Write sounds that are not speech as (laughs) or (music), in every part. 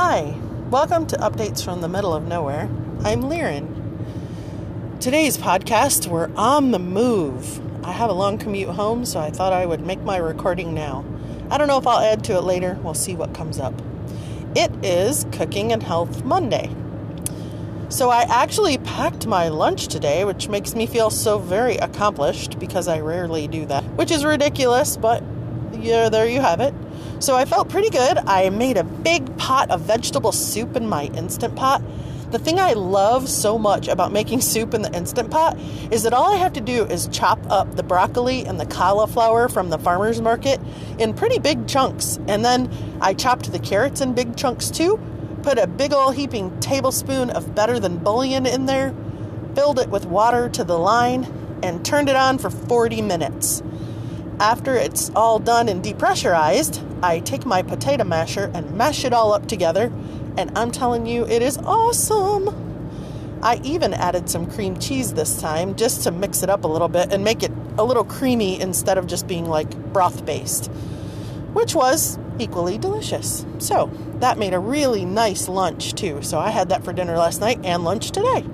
Hi, welcome to Updates from the Middle of Nowhere. I'm Liren. Today's podcast, we're on the move. I have a long commute home, so I thought I would make my recording now. I don't know if I'll add to it later, we'll see what comes up. It is Cooking and Health Monday. So I actually packed my lunch today, which makes me feel so very accomplished because I rarely do that, which is ridiculous, but yeah, there you have it. So I felt pretty good. I made a big pot of vegetable soup in my instant pot. The thing I love so much about making soup in the instant pot is that all I have to do is chop up the broccoli and the cauliflower from the farmer's market in pretty big chunks. And then I chopped the carrots in big chunks too, put a big old heaping tablespoon of better than bouillon in there, filled it with water to the line, and turned it on for 40 minutes. After it's all done and depressurized, I take my potato masher and mash it all up together, and I'm telling you, it is awesome. I even added some cream cheese this time just to mix it up a little bit and make it a little creamy instead of just being like broth based, which was equally delicious. So that made a really nice lunch too. So I had that for dinner last night and lunch today.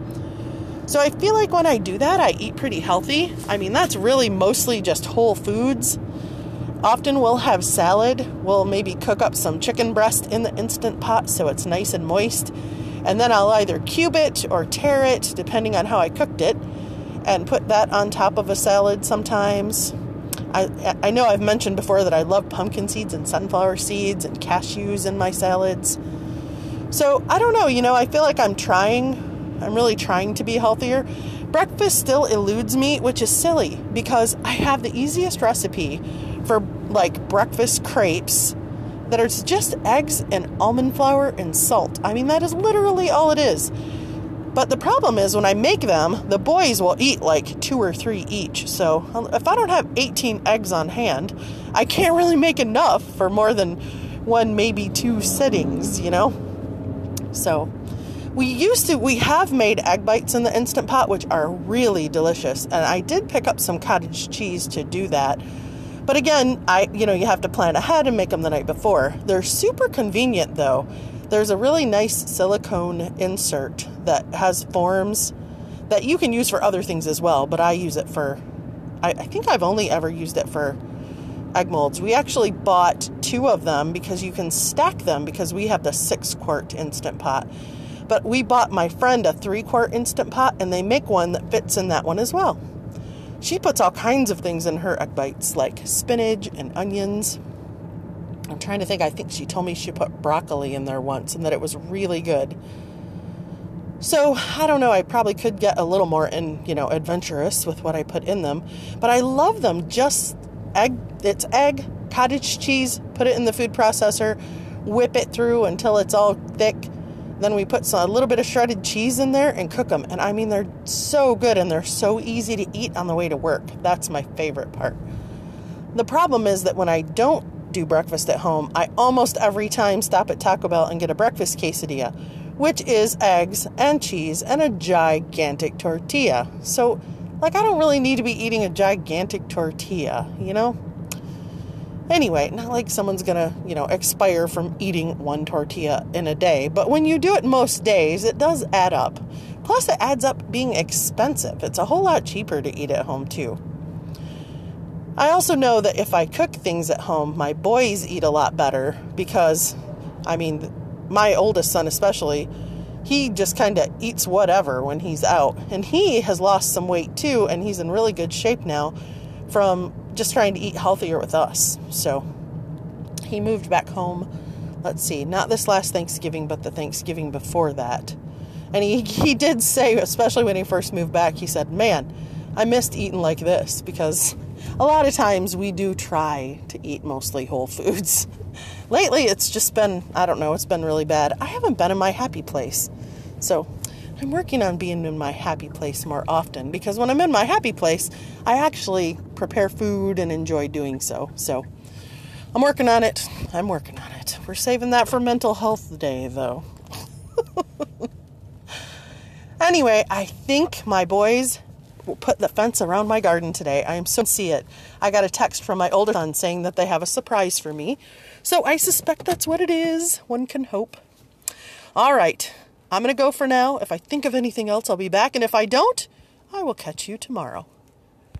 So I feel like when I do that, I eat pretty healthy. I mean, that's really mostly just whole foods. Often we'll have salad. We'll maybe cook up some chicken breast in the instant pot so it's nice and moist. And then I'll either cube it or tear it, depending on how I cooked it, and put that on top of a salad sometimes. I, I know I've mentioned before that I love pumpkin seeds and sunflower seeds and cashews in my salads. So I don't know, you know, I feel like I'm trying I'm really trying to be healthier. Breakfast still eludes me, which is silly because I have the easiest recipe for like breakfast crepes that are just eggs and almond flour and salt. I mean, that is literally all it is. But the problem is when I make them, the boys will eat like two or three each. So if I don't have 18 eggs on hand, I can't really make enough for more than one, maybe two sittings, you know? So we used to, we have made egg bites in the Instant Pot, which are really delicious. And I did pick up some cottage cheese to do that. But again, I, you know, you have to plan ahead and make them the night before. They're super convenient though. There's a really nice silicone insert that has forms that you can use for other things as well, but I use it for, I, I think I've only ever used it for egg molds. We actually bought two of them because you can stack them because we have the six quart instant pot. But we bought my friend a three quart instant pot, and they make one that fits in that one as well. She puts all kinds of things in her egg bites, like spinach and onions. I'm trying to think, I think she told me she put broccoli in there once and that it was really good. So I don't know, I probably could get a little more in, you know, adventurous with what I put in them. But I love them just egg it's egg, cottage cheese, put it in the food processor, whip it through until it's all thick then we put some, a little bit of shredded cheese in there and cook them. And I mean, they're so good and they're so easy to eat on the way to work. That's my favorite part. The problem is that when I don't do breakfast at home, I almost every time stop at Taco Bell and get a breakfast quesadilla, which is eggs and cheese and a gigantic tortilla. So, like, I don't really need to be eating a gigantic tortilla, you know? Anyway, not like someone's gonna, you know, expire from eating one tortilla in a day, but when you do it most days, it does add up. Plus, it adds up being expensive. It's a whole lot cheaper to eat at home, too. I also know that if I cook things at home, my boys eat a lot better because, I mean, my oldest son especially, he just kind of eats whatever when he's out. And he has lost some weight too, and he's in really good shape now from just trying to eat healthier with us. So he moved back home. Let's see, not this last Thanksgiving, but the Thanksgiving before that. And he, (laughs) he did say, especially when he first moved back, he said, Man, I missed eating like this because (laughs) a lot of times we do try to eat mostly whole foods. (laughs) Lately, it's just been, I don't know, it's been really bad. I haven't been in my happy place. So I'm working on being in my happy place more often because when I'm in my happy place, I actually prepare food and enjoy doing so. So I'm working on it. I'm working on it. We're saving that for mental health day, though. (laughs) anyway, I think my boys will put the fence around my garden today. I am so see it. I got a text from my older son saying that they have a surprise for me. So I suspect that's what it is. One can hope. All right. I'm going to go for now. If I think of anything else, I'll be back. And if I don't, I will catch you tomorrow.